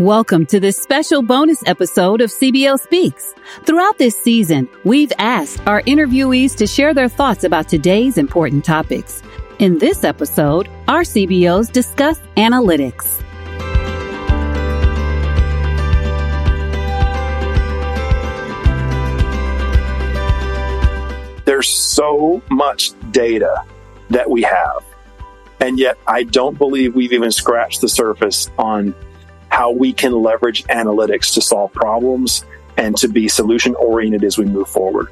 Welcome to this special bonus episode of CBO Speaks. Throughout this season, we've asked our interviewees to share their thoughts about today's important topics. In this episode, our CBOs discuss analytics. There's so much data that we have, and yet I don't believe we've even scratched the surface on how we can leverage analytics to solve problems and to be solution oriented as we move forward.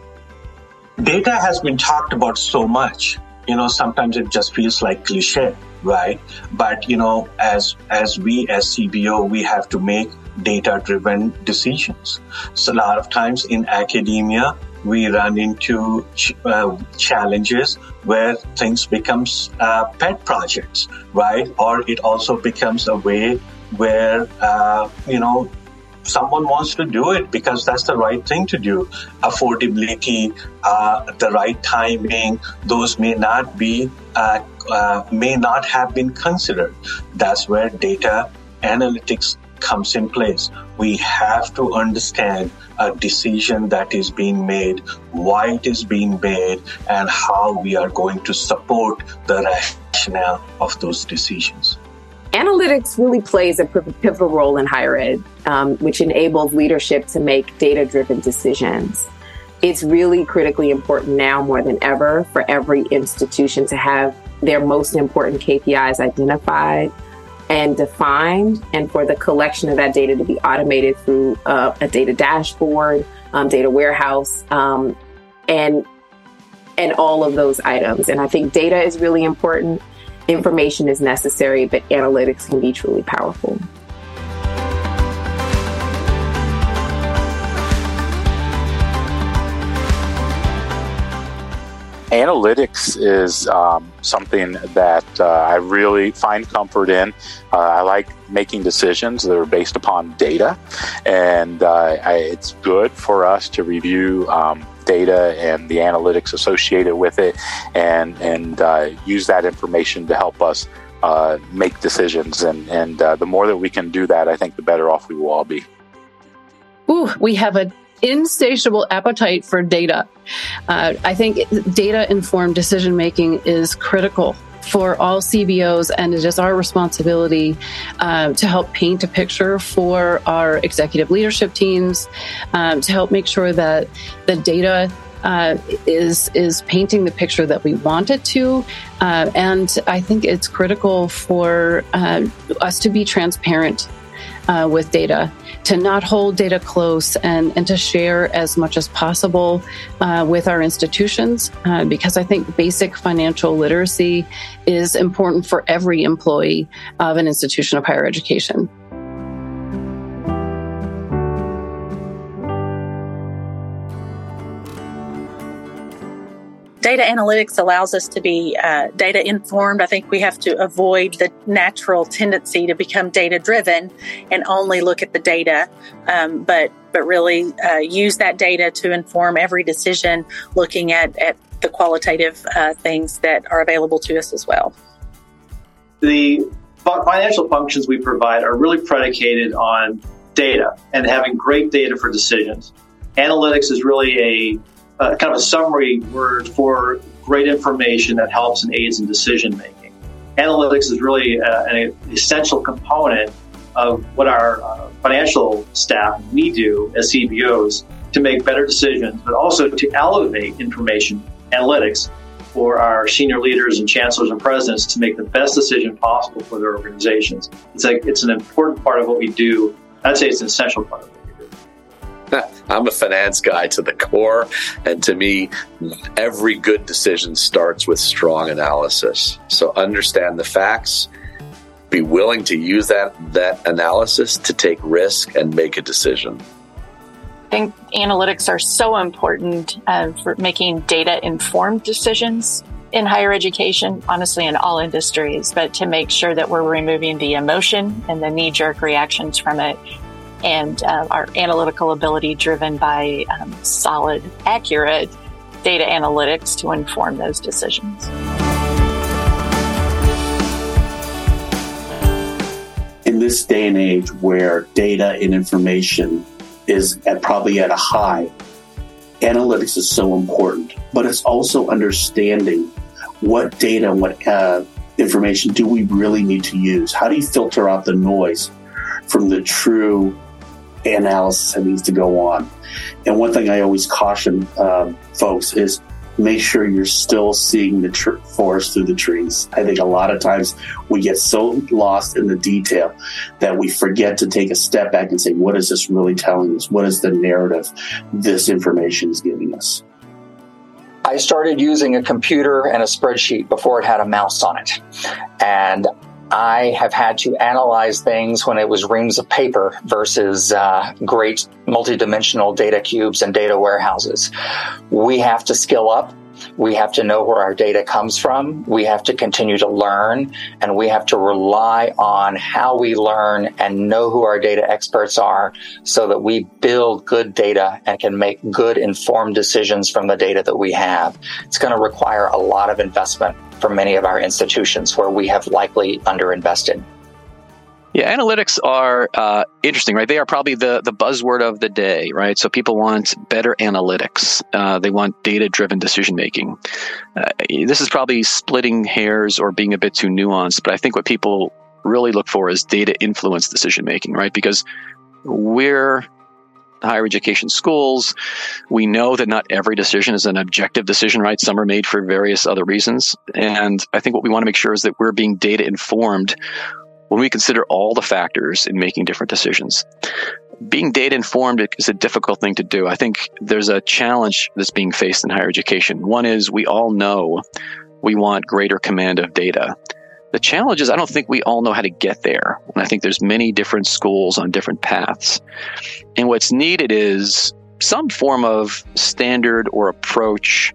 Data has been talked about so much. You know, sometimes it just feels like cliche, right? But you know, as as we as CBO, we have to make data driven decisions. So a lot of times in academia, we run into ch- uh, challenges where things becomes uh, pet projects, right? Or it also becomes a way where uh, you know someone wants to do it because that's the right thing to do. Affordability, uh, the right timing, those may not be uh, uh, may not have been considered. That's where data analytics comes in place. We have to understand a decision that is being made, why it is being made, and how we are going to support the rationale of those decisions. Analytics really plays a pivotal role in higher ed, um, which enables leadership to make data driven decisions. It's really critically important now more than ever for every institution to have their most important KPIs identified and defined, and for the collection of that data to be automated through uh, a data dashboard, um, data warehouse, um, and and all of those items. And I think data is really important information is necessary, but analytics can be truly powerful. Analytics is um, something that uh, I really find comfort in. Uh, I like making decisions that are based upon data, and uh, I, it's good for us to review um, data and the analytics associated with it, and and uh, use that information to help us uh, make decisions. And and uh, the more that we can do that, I think the better off we will all be. Ooh, we have an insatiable appetite for data. Uh, I think data informed decision making is critical for all CBOs, and it is our responsibility uh, to help paint a picture for our executive leadership teams, um, to help make sure that the data uh, is is painting the picture that we want it to, uh, and I think it's critical for uh, us to be transparent uh, with data to not hold data close and, and to share as much as possible uh, with our institutions uh, because I think basic financial literacy is important for every employee of an institution of higher education. Data analytics allows us to be uh, data informed. I think we have to avoid the natural tendency to become data driven and only look at the data, um, but but really uh, use that data to inform every decision, looking at at the qualitative uh, things that are available to us as well. The financial functions we provide are really predicated on data and having great data for decisions. Analytics is really a uh, kind of a summary word for great information that helps and aids in decision making. Analytics is really uh, an essential component of what our uh, financial staff we do as CBOs to make better decisions, but also to elevate information analytics for our senior leaders and chancellors and presidents to make the best decision possible for their organizations. It's like it's an important part of what we do. I'd say it's an essential part of it. I'm a finance guy to the core. And to me, every good decision starts with strong analysis. So understand the facts, be willing to use that, that analysis to take risk and make a decision. I think analytics are so important uh, for making data informed decisions in higher education, honestly, in all industries, but to make sure that we're removing the emotion and the knee jerk reactions from it and uh, our analytical ability driven by um, solid, accurate data analytics to inform those decisions. In this day and age where data and information is at probably at a high, analytics is so important, but it's also understanding what data and what uh, information do we really need to use? How do you filter out the noise from the true analysis that needs to go on? And one thing I always caution um, folks is make sure you're still seeing the tr- forest through the trees. I think a lot of times we get so lost in the detail that we forget to take a step back and say, what is this really telling us? What is the narrative this information is giving us? I started using a computer and a spreadsheet before it had a mouse on it. And I have had to analyze things when it was reams of paper versus uh, great multidimensional data cubes and data warehouses. We have to skill up. We have to know where our data comes from. We have to continue to learn and we have to rely on how we learn and know who our data experts are so that we build good data and can make good informed decisions from the data that we have. It's going to require a lot of investment for many of our institutions where we have likely underinvested. Yeah, analytics are uh, interesting, right? They are probably the, the buzzword of the day, right? So people want better analytics. Uh, they want data driven decision making. Uh, this is probably splitting hairs or being a bit too nuanced, but I think what people really look for is data influenced decision making, right? Because we're higher education schools. We know that not every decision is an objective decision, right? Some are made for various other reasons. And I think what we want to make sure is that we're being data informed when we consider all the factors in making different decisions. Being data informed is a difficult thing to do. I think there's a challenge that's being faced in higher education. One is we all know we want greater command of data. The challenge is I don't think we all know how to get there. And I think there's many different schools on different paths. And what's needed is some form of standard or approach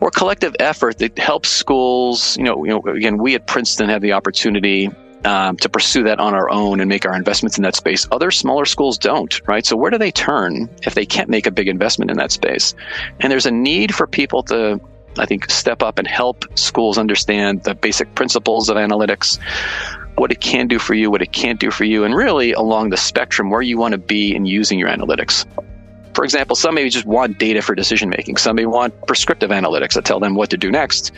or collective effort that helps schools, you know, you know again, we at Princeton have the opportunity um, to pursue that on our own and make our investments in that space. Other smaller schools don't, right? So where do they turn if they can't make a big investment in that space? And there's a need for people to I think, step up and help schools understand the basic principles of analytics, what it can do for you, what it can't do for you, and really along the spectrum where you want to be in using your analytics. For example, some maybe just want data for decision making. Some may want prescriptive analytics that tell them what to do next,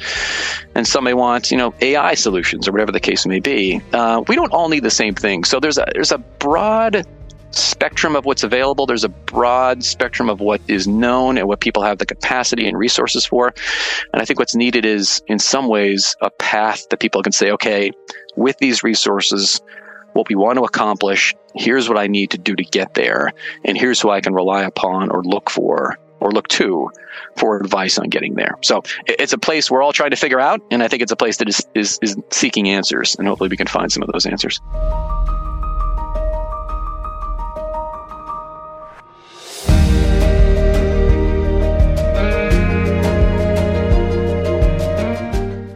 and some may want you know AI solutions or whatever the case may be. Uh, we don't all need the same thing, so there's a there's a broad spectrum of what's available. There's a broad spectrum of what is known and what people have the capacity and resources for. And I think what's needed is, in some ways, a path that people can say, okay, with these resources, what we want to accomplish, here's what I need to do to get there. And here's who I can rely upon or look for or look to for advice on getting there. So it's a place we're all trying to figure out. And I think it's a place that is, is, is seeking answers. And hopefully we can find some of those answers.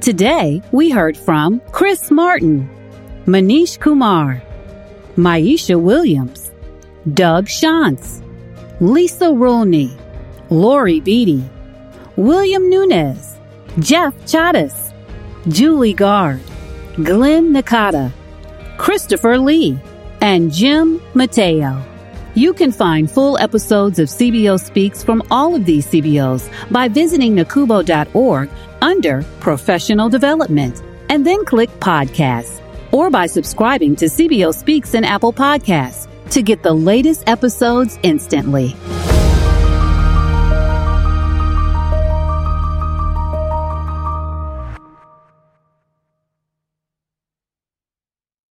Today, we heard from Chris Martin, Manish Kumar, Maisha Williams, Doug Shantz, Lisa Rulney, Lori Beatty, William Nunez, Jeff Chatas, Julie Gard, Glenn Nakata, Christopher Lee, and Jim Matteo. You can find full episodes of CBO Speaks from all of these CBOs by visiting nacubo.org under Professional Development and then click Podcasts or by subscribing to CBO Speaks in Apple Podcasts to get the latest episodes instantly.